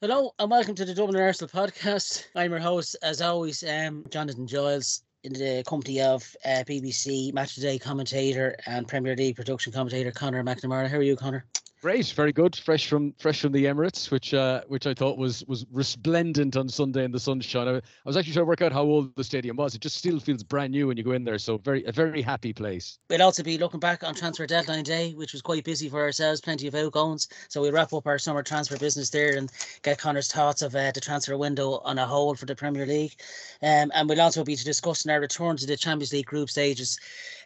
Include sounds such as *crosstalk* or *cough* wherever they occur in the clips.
Hello and welcome to the Dublin Arsenal podcast. I'm your host, as always, um, Jonathan Giles, in the company of uh, BBC Match of the Day commentator and Premier League production commentator Conor McNamara. How are you, Conor? Great, very good. Fresh from fresh from the Emirates, which uh, which I thought was was resplendent on Sunday in the sunshine. I, I, was actually trying to work out how old the stadium was. It just still feels brand new when you go in there. So very a very happy place. We'll also be looking back on transfer deadline day, which was quite busy for ourselves. Plenty of outgoings. So we'll wrap up our summer transfer business there and get Conor's thoughts of uh, the transfer window on a whole for the Premier League. Um, and we'll also be discussing our return to the Champions League group stages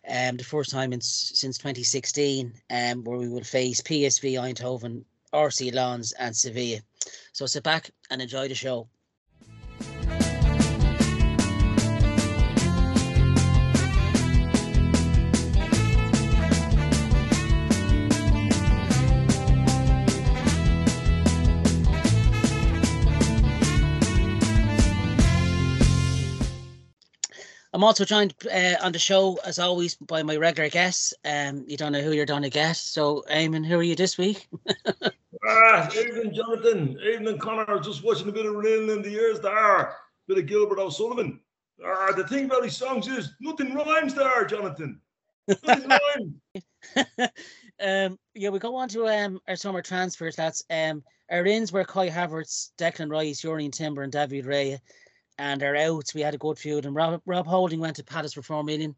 um, the first time in, since 2016, um, where we will face PSV Eindhoven, RC Lens, and Sevilla. So sit back and enjoy the show. I'm also joined uh, on the show, as always, by my regular guests. Um, you don't know who you're going to get. So, Eamonn, who are you this week? *laughs* ah, evening, Jonathan. Evening, Conor. Just watching a bit of Reeling in the Years there. Bit of Gilbert O'Sullivan. Ah, the thing about his songs is nothing rhymes there, Jonathan. Nothing *laughs* rhymes. *laughs* um, yeah, we go on to um, our summer transfers. That's um, our ins were Kai Havertz, Declan Rice, Jurrien Timber, and David Raya and our outs, we had a good feud. And Rob, Rob Holding went to Palace for four million.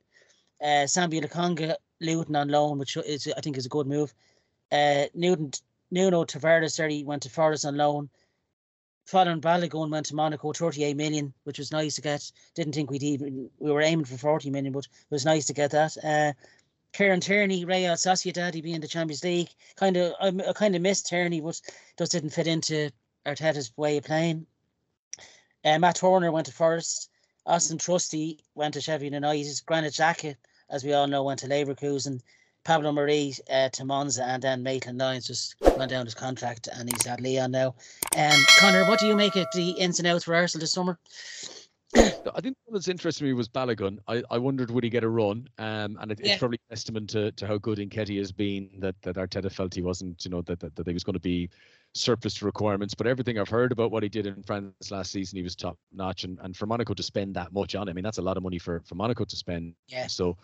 Uh, Sambi Lokonga, Luton on loan, which is I think is a good move. Uh, Newton Nuno Tavares he went to Forest on loan. Folarin Balogun went to Monaco, 38 million, which was nice to get. Didn't think we'd even, we were aiming for 40 million, but it was nice to get that. Uh, Kieran Tierney, Real Sociedad, he be in the Champions League. Kind of, I, I kind of missed Tierney, but just didn't fit into Arteta's way of playing. Uh, Matt Turner went to Forest. Austin Trusty went to Sheffield United. Granit Xhaka, as we all know, went to Leverkusen. Pablo Marí uh, to Monza, and then Maitland Niles just went down his contract, and he's at Lyon now. Um, Conor, what do you make of the ins and outs for Arsenal this summer? I think what was interesting me was Balogun. I, I wondered would he get a run, um, and it, yeah. it's probably a testament to, to how good Nketiah has been that that Arteta felt he wasn't, you know, that that, that he was going to be surplus to requirements. But everything I've heard about what he did in France last season, he was top notch. And, and for Monaco to spend that much on, him, I mean, that's a lot of money for, for Monaco to spend. Yeah. So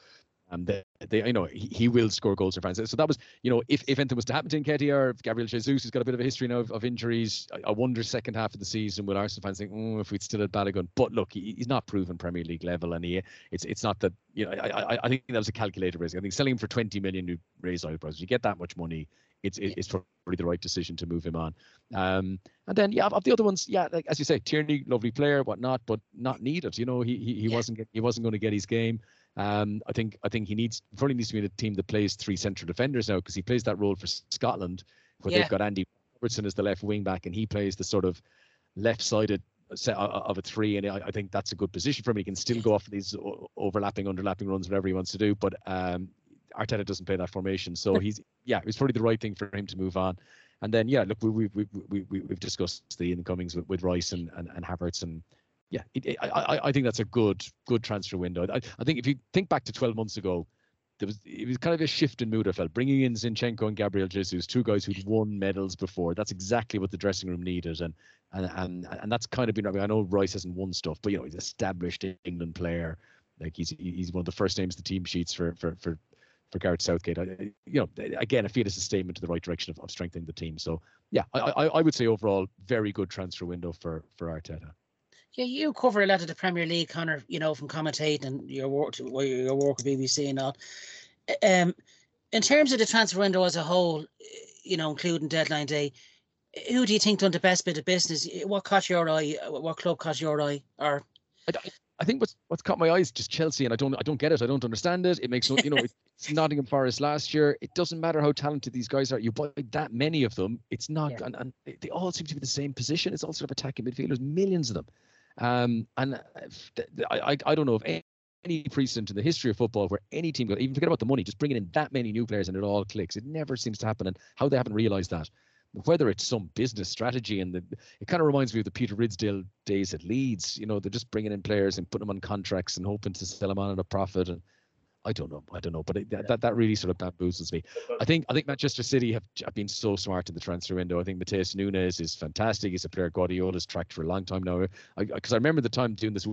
um, they, they, you know, he, he will score goals for France. So that was, you know, if, if anything was to happen to Nketiah or if Gabriel Jesus has got a bit of a history now of, of injuries, I, I, wonder second half of the season will Arsenal fans think, mm, if we'd still had Balogun. But look, he, he's not proven Premier League level, and he, it's it's not that, you know, I, I, I think that was a calculated risk. I think selling him for 20 million, you raise eyebrows. You get that much money, it's it's probably the right decision to move him on. Um, and then yeah, of the other ones, yeah, like as you say, Tierney, lovely player, whatnot, but not needed. You know, he he, he yeah. wasn't get, he wasn't going to get his game. Um, I think I think he needs probably needs to be in a team that plays three central defenders now because he plays that role for Scotland, where yeah. they've got Andy Robertson as the left wing back and he plays the sort of left-sided set of a three, and I, I, think that's a good position for him. He can still go off these overlapping, underlapping runs, whatever he wants to do. But um, Arteta doesn't play that formation, so he's yeah, it was probably the right thing for him to move on. And then yeah, look, we we we we we we've discussed the incomings with, with Rice and, and and Havertz and yeah, it, it, I I think that's a good good transfer window. I I think if you think back to 12 months ago, there was it was kind of a shift in mood. I felt bringing in Zinchenko and Gabriel Jesus, two guys who'd won medals before. That's exactly what the dressing room needed, and and and and that's kind of been. I, mean, I know Rice hasn't won stuff, but you know he's established England player. Like he's he's one of the first names the team sheets for for for for Gareth Southgate. I, you know, again, I feel it's a statement to the right direction of, of strengthening the team. So yeah, I, I, I would say overall very good transfer window for for Arteta. Yeah, you cover a lot of the Premier League, Conor. You know, from commentating and your work, your work at BBC and all. Um, in terms of the transfer window as a whole, you know, including deadline day, who do you think done the best bit of business? What caught your eye? What club caught your eye? Or I, I think what's what's caught my eyes just Chelsea, and I don't I don't get it. I don't understand it. It makes no you know it's *laughs* Nottingham Forest last year. It doesn't matter how talented these guys are. You buy that many of them, it's not, yeah. and, and they all seem to be the same position. It's all sort of attacking midfielders, millions of them. Um, and uh, I, I don't know if any, any precedent in the history of football where any team, even forget about the money, just bringing in that many new players and it all clicks. It never seems to happen, and how they haven't realised that whether it's some business strategy and the, it kind of reminds me of the Peter Ridsdale days at Leeds. You know, they're just bringing in players and putting them on contracts and hoping to sell them on at a profit. And I don't know. I don't know, but it, that, that that really sort of bamboozles me. I think I think Manchester City have, have been so smart in the transfer window. I think Matheus Nunes is fantastic. He's a player Guardiola's tracked for a long time now. Because I, I, I, remember the time doing this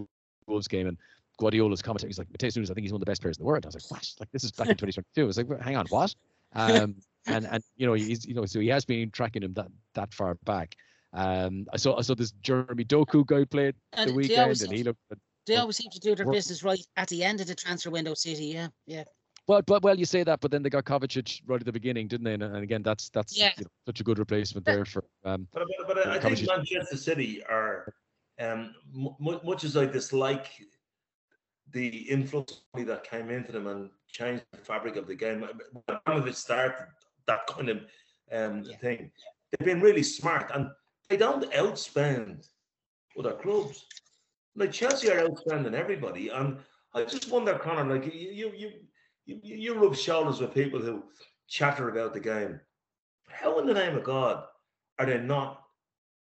Wolves game and Guardiola's commentating. He's like Matheus Nunes. I think he's one of the best players in the world. I was like, what? Like this is back in *laughs* 2022. I was like, hang on, what? *laughs* Um, and and you know he's you know so he has been tracking him that that far back. Um, I saw I saw this Jeremy Doku guy played the weekend, and he looked they always seem to do their business right at the end of the transfer window, City. Yeah, yeah. Well, but well, you say that, but then they got Kovacic right at the beginning, didn't they? And, and again, that's that's yeah. you know, such a good replacement there for. Um, but but, but I think Manchester City are, um, m- much as I dislike the influence that came into them and changed the fabric of the game. None of it started that kind of um, yeah. thing. They've been really smart and they don't outspend other clubs like Chelsea are outspending everybody, and I just wonder, Conor, like you you you you rub shoulders with people who chatter about the game. How in the name of God are they not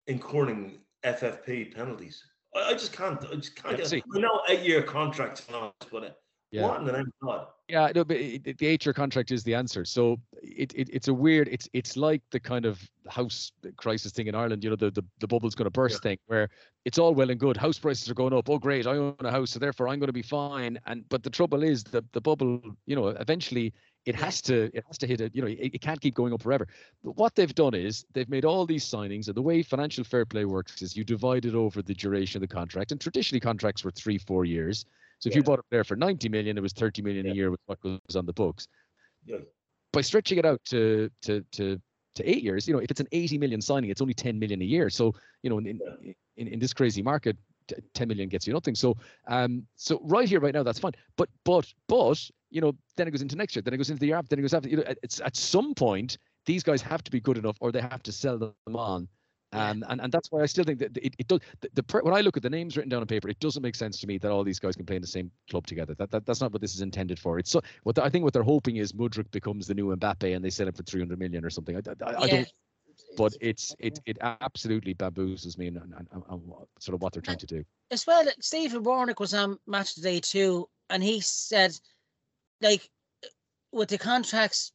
incurring FFP penalties? I, I just can't. I just can't. Get, I know eight-year contracts, but yeah. What in the name of God? Yeah, no, but it, the eight-year contract is the answer. So it, it it's a weird. It's it's like the kind of house crisis thing in Ireland. You know, the the, the bubble's going to burst yeah. thing, where it's all well and good. House prices are going up. Oh, great! I own a house, so therefore I'm going to be fine. And but the trouble is the the bubble. You know, eventually it has to it has to hit it. You know, it, it can't keep going up forever. But what they've done is they've made all these signings, and the way financial fair play works is you divide it over the duration of the contract. And traditionally, contracts were three, four years. So if yeah. you bought a player for 90 million, it was 30 million yeah. a year with what was on the books. Yeah. By stretching it out to to to to eight years, you know, if it's an 80 million signing, it's only 10 million a year. So, you know, in in, in, in this crazy market, 10 million gets you nothing. So, um, so right here, right now, that's fine. But, but, but, you know, then it goes into next year, then it goes into the year after, then it goes after. You know, it's at some point these guys have to be good enough, or they have to sell them on um, and, and that's why I still think that it, it does. The, the, when I look at the names written down on paper, it doesn't make sense to me that all these guys can play in the same club together. That, that that's not what this is intended for. It's so what the, I think what they're hoping is Mudryk becomes the new Mbappe and they sell him for 300 million or something. I, I, I don't. But it's it it absolutely bamboozles me and, and, and, and sort of what they're trying to do. As well, Stephen Warnock was on match today too, and he said, like, with the contracts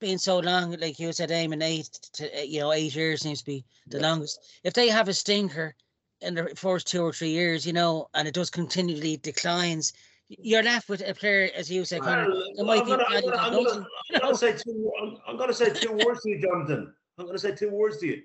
being so long, like you said, aiming eight to eh, you know eight years seems to be the yeah. longest. If they have a stinker in the first two or three years, you know, and it does continually declines, you're left with a player, as you said, Conor, I'm gonna, I'm gonna, I'm gonna, I'm gonna say two. I'm, I'm gonna say two words to you, Jonathan. I'm gonna say two words to you.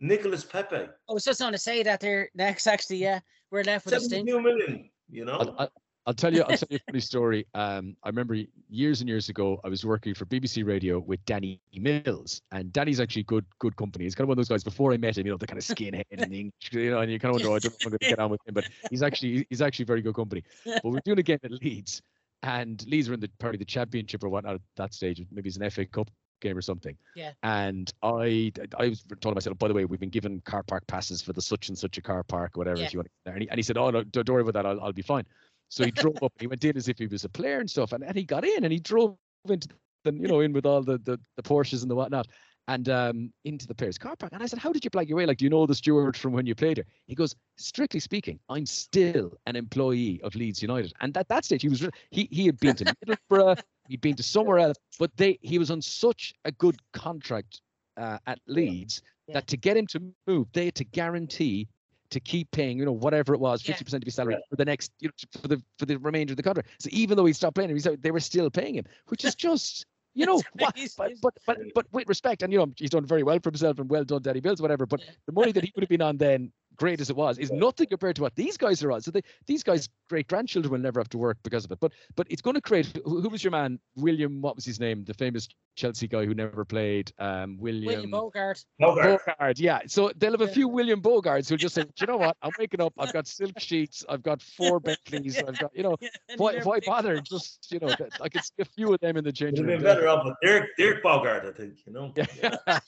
Nicholas Pepe. I was just going to say that there next. Actually, yeah, we're left with a stinker. million. You know. I, I'll tell you. I'll tell you a *laughs* funny story. Um, I remember years and years ago, I was working for BBC Radio with Danny Mills, and Danny's actually good, good company. He's kind of one of those guys. Before I met him, you know, the kind of skinhead and the English, you know, and you kind of wonder, oh, I don't know if I'm going to get on with him, but he's actually, he's actually very good company. But we're doing a game at Leeds, and Leeds were in the probably the championship or whatnot at that stage. Maybe it's an FA Cup game or something. Yeah. And I I was told myself, by the way, we've been given car park passes for the such and such a car park, whatever, yeah. if you want. And he, and he said, oh no, don't worry about that. I'll, I'll be fine. So he drove up. He went in as if he was a player and stuff, and, and he got in and he drove into the you know in with all the the, the Porsches and the whatnot, and um into the players' car park. And I said, "How did you blag your way? Like, do you know the steward from when you played here?" He goes, "Strictly speaking, I'm still an employee of Leeds United." And at that stage, he was he he had been to *laughs* Middlesbrough, he'd been to somewhere else, but they he was on such a good contract uh, at Leeds yeah. that to get him to move, they had to guarantee to keep paying, you know, whatever it was, fifty percent of his salary yeah. for the next, you know, for the for the remainder of the contract. So even though he stopped playing, he said they were still paying him, which is *laughs* just. You know, what, but, but but but with respect, and you know, he's done very well for himself, and well done, Danny Mills, whatever. But the money that he would have been on then great as it was, is nothing compared to what these guys are on. So they, these guys' great grandchildren will never have to work because of it. But but it's going to create. Who, who, was your man? William. What was his name? The famous Chelsea guy who never played. Um, William. William Bogarde. Bogarde. Bogarde. Yeah. So they'll have a few William Bogards who'll just say, you know what? I'm waking up. I've got silk sheets. I've got four *laughs* Bentleys. I've got you know. *laughs* why why bother? Just you know, I could see a few of them in the changing room. better off with Derek Derek Bogarde, I think. You know. Yeah.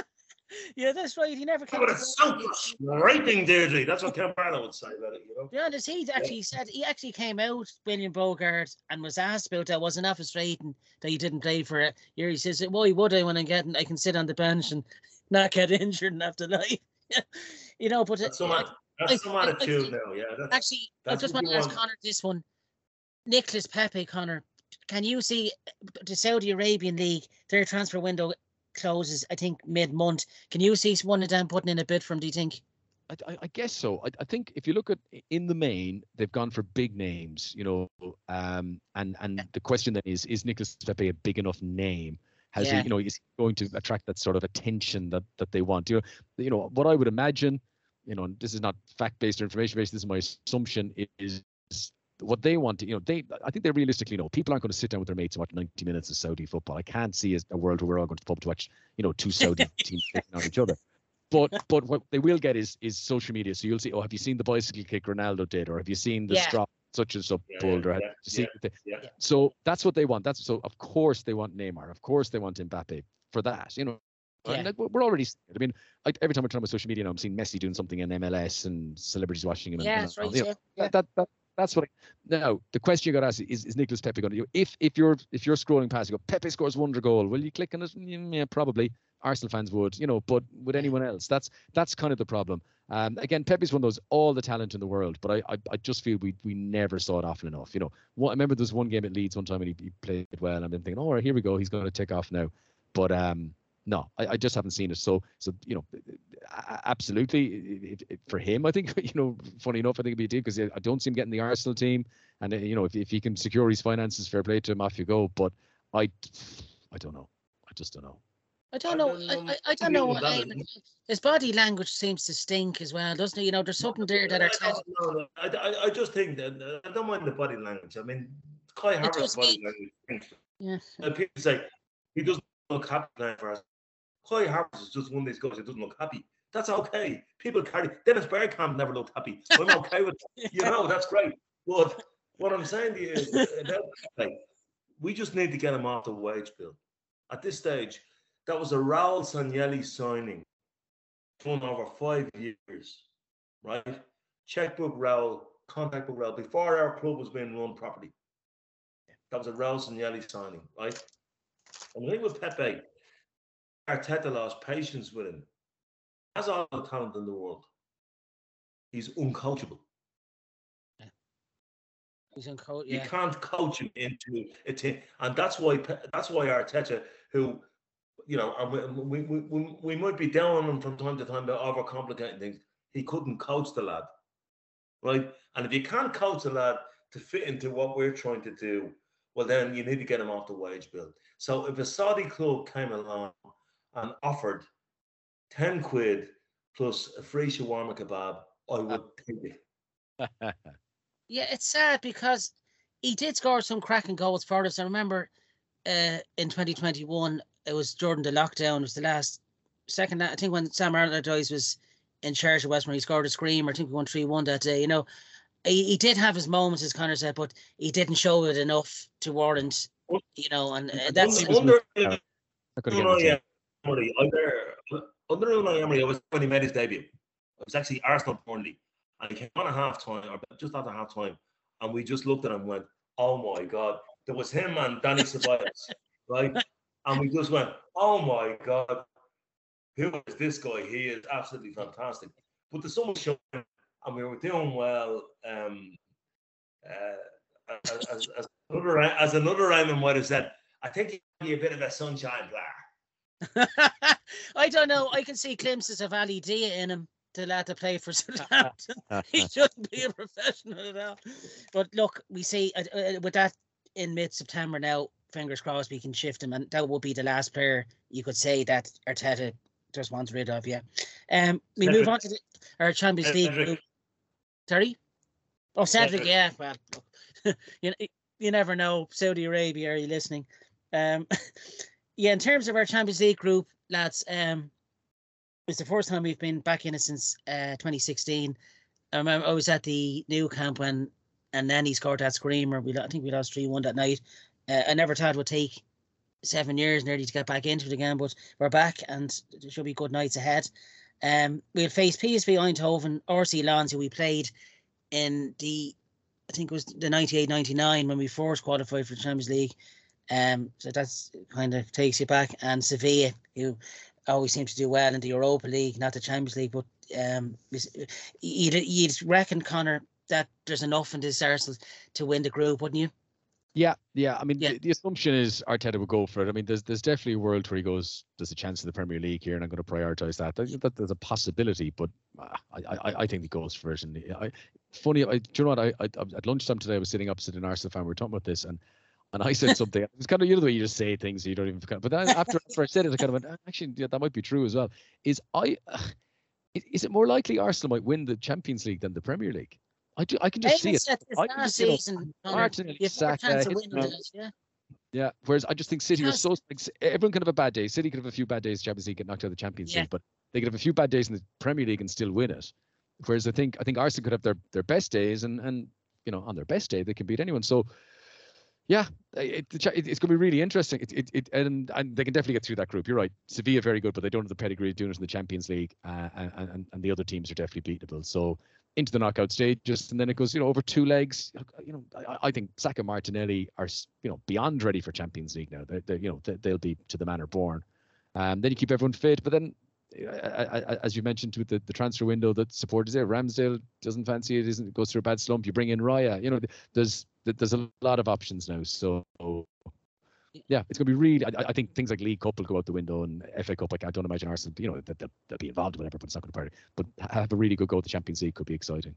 *laughs* yeah, that's right. He never came. But it's sunk raping Deirdre. That's what Ken Barlow would say about it, you know. Yeah, honest, he actually yeah. said he actually came out, William Bogarde, and was asked about that. Wasn't straight and that he didn't play for a year. He says, "Why would I when I'm getting? I can sit on the bench and *laughs* not get injured and have to lie." *laughs* you know, but that's so much. That's I, some attitude I, now. Yeah. That's, actually, that's I just want to ask Conor this one. Nicholas Pepe, Conor, can you see uh, the Saudi Arabian League, their transfer window closes, I think, mid month. Can you see one of them putting in a bid from, do you think? I, I, guess so. I, I, think if you look at in the main, they've gone for big names, you know. Um, and and the question then is: Is Nicholas Pepe a big enough name? Has yeah. he, you know, is he going to attract that sort of attention that that they want? You know, you know what I would imagine. You know, this is not fact-based or information-based. This is my assumption. Is what they want to, you know, they, I think they realistically know people aren't going to sit down with their mates and watch 90 minutes of Saudi football. I can't see a, a world where we're all going to the pub to watch, you know, two Saudi *laughs* teams taking on each other. But but what they will get is is social media. So you'll see, oh, have you seen the bicycle kick Ronaldo did, or have you seen the yeah. straw such and such yeah, pulled, or yeah, yeah, So that's what they want. That's so of course they want Neymar, of course they want Mbappe for that. You know, yeah. we're already. I mean, I, every time I turn on my social media now, I'm seeing Messi doing something in MLS and celebrities watching him. Yeah, and, that's right. You know, yeah. That, that, that's what. I, now the question you got to ask is: Is Nicholas Pepe going to? If if you're if you're scrolling past, you go Pepe scores wonder goal. Will you click on it? Yeah, probably. Arsenal fans would, you know, but would anyone else? That's that's kind of the problem. Um, again, Pepe's one of those all the talent in the world, but I, I, I just feel we we never saw it often enough. You know, what, I remember there was one game at Leeds one time and he, he played well, and I'm been thinking, oh, here we go, he's going to take off now. But um, no, I, I just haven't seen it. So so you know, absolutely it, it, for him, I think *laughs* you know, funny enough, I think it'd be a deal because I don't see him getting the Arsenal team, and uh, you know, if if he can secure his finances, fair play to him, off you go. But I, I don't know. I just don't know. I don't know. I, I, I don't know. I, his body language seems to stink as well, doesn't it? You know, there's something there that are. I, no, no. I, I just think that I don't mind the body language. I mean, Kai Havertz's body language. Yeah. people say he doesn't look happy for us. Kai Havertz is just one of these guys that doesn't look happy. That's okay. People carry. Dennis Bergkamp never looked happy. I'm okay with *laughs* that. You know, that's great. But what I'm saying to you is, uh, that, like, we just need to get him off the wage bill. At this stage, that was a Raul Sanllehi signing done over five years, right? Checkbook Raul, contact book Raul, before our club was being run properly. That was a Raul Sanllehi signing, right? And the thing with Pepe, Arteta lost patience with him. Has all the talent in the world. He's uncoachable. He's uncoachable. Yeah. You can't coach him into it, and that's why that's why Arteta, who you know, and we, we, we, we might be down on him from time to time about overcomplicating things. He couldn't coach the lad, right? And if you can't coach the lad to fit into what we're trying to do, well, then you need to get him off the wage bill. So if a Saudi club came along and offered 10 quid plus a free shawarma kebab, I would take it. *laughs* yeah, it's sad because he did score some cracking goals for us. I remember uh, in 2021, it was during the lockdown. It was the last second. I think when Sam Allardyce was in charge of West Westmore, he scored a screamer. I think we won three one that day. You know, he, he did have his moments, as Conor said, but he didn't show it enough to warrant. You know, and uh, that's. Under, under, under, under Unai Emery, I was when he made his debut. It was actually Arsenal Burnley, and he came on at half time or just after half time, and we just looked at him and went, "Oh my god!" There was him and Dani Ceballos, *laughs* right? and we just went, "Oh my god, who is this guy? He is absolutely fantastic." But the sun was shining, and we were doing well. Um, uh, as, as, as, another as another Raymond might have said, I think he'd be a bit of a sunshine player. *laughs* I don't know. I can see glimpses of Ali Dia in him to let to play for Southampton. *laughs* *laughs* he shouldn't be a professional at all. But look, we see uh, uh, with that in mid September now, fingers crossed we can shift him, and that will be the last player you could say that Arteta just wants rid of. Yeah. Um, we Cedric. move on to the, our Champions League. Sorry. Oh, Cedric. Cedric. Yeah. Well, *laughs* you you never know. Saudi Arabia, are you listening? Um, *laughs* yeah. In terms of our Champions League group, lads, um, it's the first time we've been back in it since uh 2016. I remember I was at the Nou Camp when and then he scored that screamer. We I think we lost three one that night, uh, I never thought it would take seven years nearly to get back into it again, but we're back and there should be good nights ahead. Um, we'll face PSV Eindhoven, RC Lens, who we played in the, I think it was the 98 99 when we first qualified for the Champions League. Um, so that's kind of takes you back. And Sevilla, who always seem to do well in the Europa League, not the Champions League, but um, you'd, you'd reckon, Conor, that there's enough in this Arsenal to win the group, wouldn't you? Yeah, yeah. I mean, Yeah. The, the assumption is Arteta will go for it. I mean, there's there's definitely a world where he goes, there's a chance of the Premier League here, and I'm going to prioritise that. That, that. There's a possibility, but uh, I, I I think he goes for it. And I, funny, I, do you know what? I, I at lunchtime today, I was sitting opposite an Arsenal fan. We were talking about this, and and I said something. It's kind of you know the way you just say things, you don't even. But then after, after I said it, I kind of went, "Ah, actually, yeah, that might be true as well. Is I, *sighs* is it more likely Arsenal might win the Champions League than the Premier League? I do. I can just see it. It's, it's I can last just, you season. Martinelli, Saka, chance of hit winning and it, yeah. Yeah. Whereas I just think City are so like, everyone can have a bad day. City could have a few bad days. Champions League get knocked out of the Champions Yeah. League, but they could have a few bad days in the Premier League and still win it. Whereas I think I think Arsenal could have their their best days and and you know on their best day they can beat anyone. So yeah, cha- it, it's going to be really interesting. It, it, it and and they can definitely get through that group. You're right. Sevilla very good, but they don't have the pedigree of doing it in the Champions League, uh, and, and and the other teams are definitely beatable. So into the knockout stage, just and then it goes, you know, over two legs. You know, I, I think Saka Martinelli are, you know, beyond ready for Champions League now. They're, they're you know, they, they'll be to the manner born. Um, then you keep everyone fit, but then, uh, as you mentioned with the, the transfer window, that supporters there, Ramsdale doesn't fancy it, isn't goes through a bad slump. You bring in Raya. You know, there's there's a lot of options now. So. Yeah, it's going to be really. I, I think things like League Cup will go out the window, and FA Cup. Like I don't imagine Arsenal. You know that they'll, they'll be involved, whatever, but it's not going to party. But have a really good go at the Champions League could be exciting.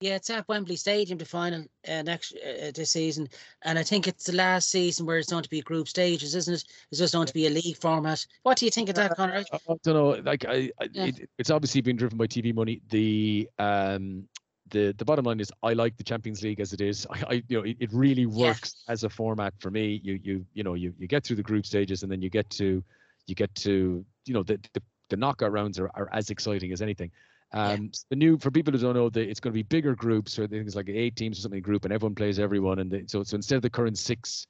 Yeah, it's at Wembley Stadium, the final uh, next uh, this season, and I think it's the last season where it's going to be group stages, isn't it? It's just going to be a league format. What do you think of that, Conor? I, I don't know. Like I, I Yeah. it, it's obviously been driven by TV money. The um the the bottom line is I like the Champions League as it is. I, I you know it, it really Yeah. works as a format for me. You you you know you you get through the group stages and then you get to you get to you know the the, the knockout rounds are, are as exciting as anything. Yeah. Um, the new for people who don't know, the, it's going to be bigger groups. or it's like eight teams or something group, and everyone plays everyone. And they, so so instead of the current six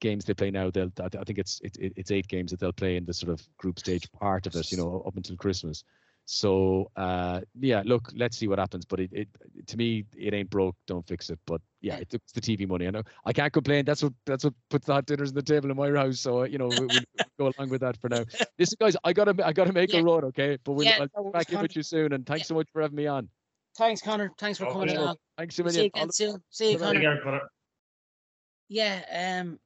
games they play now, they'll I think it's it, it- it's eight games that they'll play in the sort of group stage part of it. You know, up until Christmas. So uh, yeah, look, let's see what happens. But it, it to me, it ain't broke, don't fix it. But yeah, Yeah. it, it's the TV money. I know I can't complain. That's what that's what puts the hot dinners on the table in my house. So uh, you know, we, we go along with that for now. *laughs* Listen, guys, I gotta I gotta make Yeah. a run, okay? But we'll Yeah, I'll no be back in Conor. with you soon. And thanks Yeah. so much for having me on. Thanks, Conor. Thanks for Oh, coming yeah. along. Thanks a See you again soon. See you, Good There Conor. you go, Conor. Yeah, um,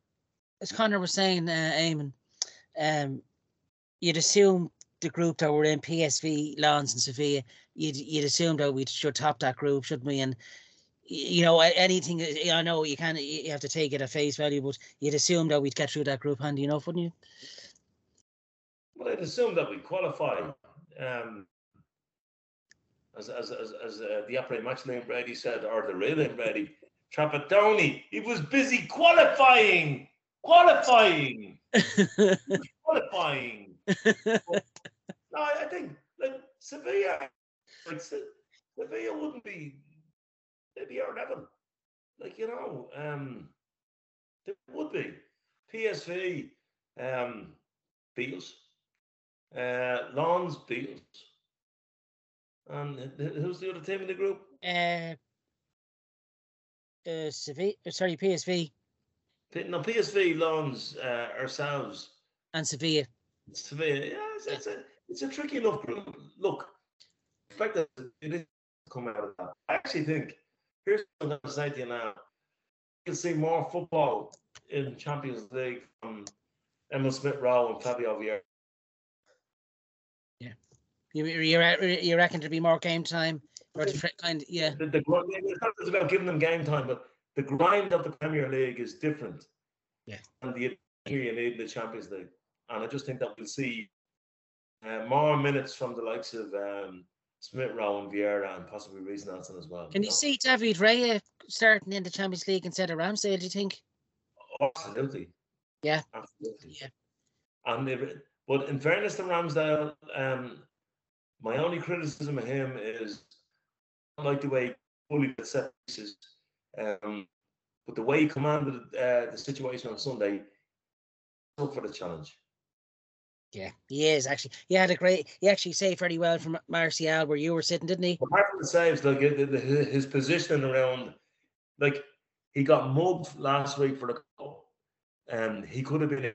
as Conor was saying, uh, Eamonn, um, you'd assume the group that were in PSV, Lens, and Sevilla, you'd you'd assume that we should top that group, shouldn't we? And you know, anything I know you can you have to take it at face value, but you'd assume that we'd get through that group handy enough, wouldn't you? Well, I'd assume that we qualify. Um, as as as, as uh, the operating match Liam Brady said, or the real Liam Brady, Trapattoni, he was busy qualifying, qualifying, *laughs* qualifying. *laughs* No, I think like Sevilla, like Se- Sevilla wouldn't be, they'd be our level. Like you know, um, they would be. PSV, um, Beatles, uh, Lens, Beatles, and who's the other team in the group? uh, uh, Sevilla, sorry, PSV No, PSV, Lens, uh, ourselves, and Sevilla. Sevilla. Yeah, it's a it's a tricky enough group. Look, the fact that it is come out of that, I actually think here's what I'm to you now. You can see more football in Champions League from Emile Smith Rowe and Fabio Vieira. You you you reckon there'd be more game time or the fr- kind? Yeah, The, the, it's not just about giving them game time, but the grind of the Premier League is different. Yeah. And the you need in the Champions League. And I just think that we'll see uh, more minutes from the likes of um, Smith Rowe and Vieira and possibly Reiss Nelson as well. can you know? see David Raya starting in the Champions League instead of Ramsdale? Do you think? Absolutely. Yeah. Absolutely. Yeah. And if, but in fairness to Ramsdale, um, my only criticism of him is I like the way he fully set pieces. Um, but the way he commanded uh, the situation on Sunday, up for the challenge. Yeah, he is actually. He had a great. He actually saved very well from Martial where you were sitting, didn't he? Apart from the saves, like his positioning around, like he got mugged last week for the goal, and he could have been in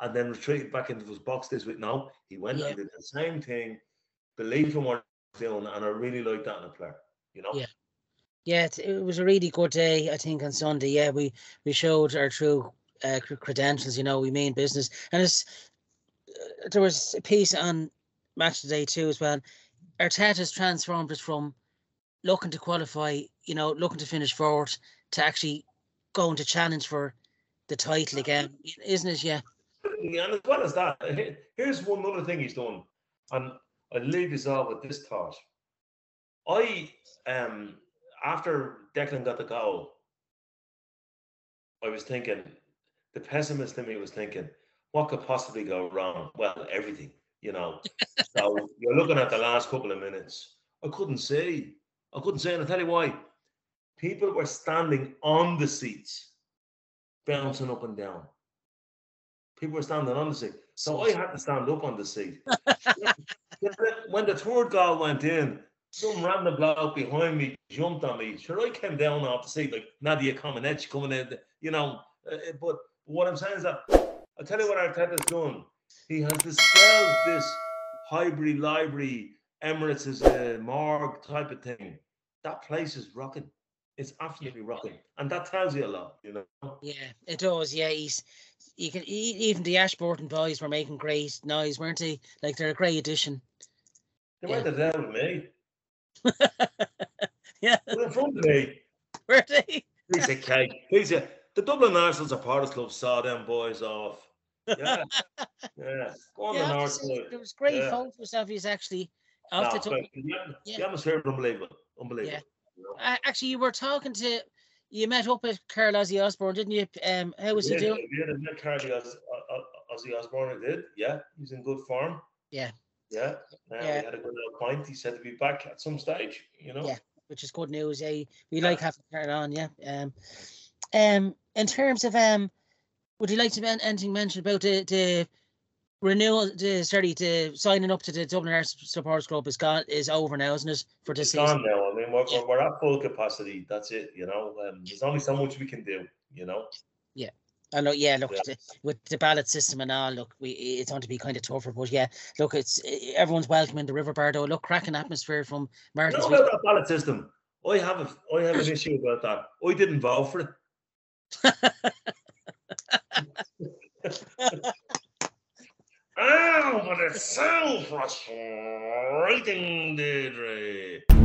and then retreated back into his box this week. No, he went Yeah. and did the same thing, believed in what he was doing, and I really like that in a player. You know, Yeah. Yeah, it, was a really good day. I think on Sunday. Yeah, we we showed our true uh, credentials. You know, we mean business, and it's there was a piece on match today too as well. Arteta's transformed it from looking to qualify, you know, looking to finish fourth, to actually going to challenge for the title again, isn't it? Yeah. And as well as that, here's one other thing he's done, and I'll leave this off with this thought. I um after Declan got the goal, I was thinking, the pessimist in me was thinking, what could possibly go wrong? Well, everything, you know. so *laughs* you're looking at the last couple of minutes. I couldn't see. I couldn't see, and I'll tell you why. People were standing on the seats, bouncing up and down. People were standing on the seat. So I had to stand up on the seat. *laughs* when the third goal went in, some random bloke behind me jumped on me. Sure, I came down off the seat like Nadia Comaneci coming in, you know. uh, but what I'm saying is that I'll tell you what Arteta's done. He has dispelled this Highbury library, Emirates is a morgue type of thing. That place is rocking. It's absolutely rocking. And that tells you a lot, you know. Yeah, it does. Yeah, he's you can even the Ashburton boys were making great noise, weren't they? Like they're a great addition. They Yeah. to there with me. *laughs* yeah, They're in front of me. were they? Piece of cake. Piece of the Dublin Arsenal supporters club saw them boys off. Yeah. *laughs* yeah. Go on Yeah, the have north side. there was great Yeah. photos of you actually. No, the the, Yeah. the atmosphere unbelievable. Unbelievable. Yeah. Uh, actually, you were talking to, you met up with Carl Ozzy Osborne, didn't you? Um, how was he doing? Yeah, the Nick Cardi Oz, O- O- Ozzy did. Yeah, he's in good form. Yeah. Yeah. Now Yeah. he had a good little point. He said to be back at some stage, you know. Yeah. Which is good news. Yeah, we like having Carl on. Yeah. Um, um, in terms of um, would you like to men- anything mention about the the renewal? The sorry, the signing up to the Dublin Arts Supporters Club is gone is over now, isn't it? For this It's season. gone now. I mean, we're, Yeah. we're, at full capacity. That's it, you know. Um, there's only so much we can do, you know. Yeah. I know, yeah. Look, Yeah. with the ballot system and all, look, we it's going to be kind of tougher, but yeah, look, it's everyone's welcome in the River Bardo. Look, cracking atmosphere from You Martin's. know about that ballot system? I have a, I have an *laughs* issue about that. I didn't vote for it. *laughs* *laughs* Ow, but it's so frustrating, Deirdre.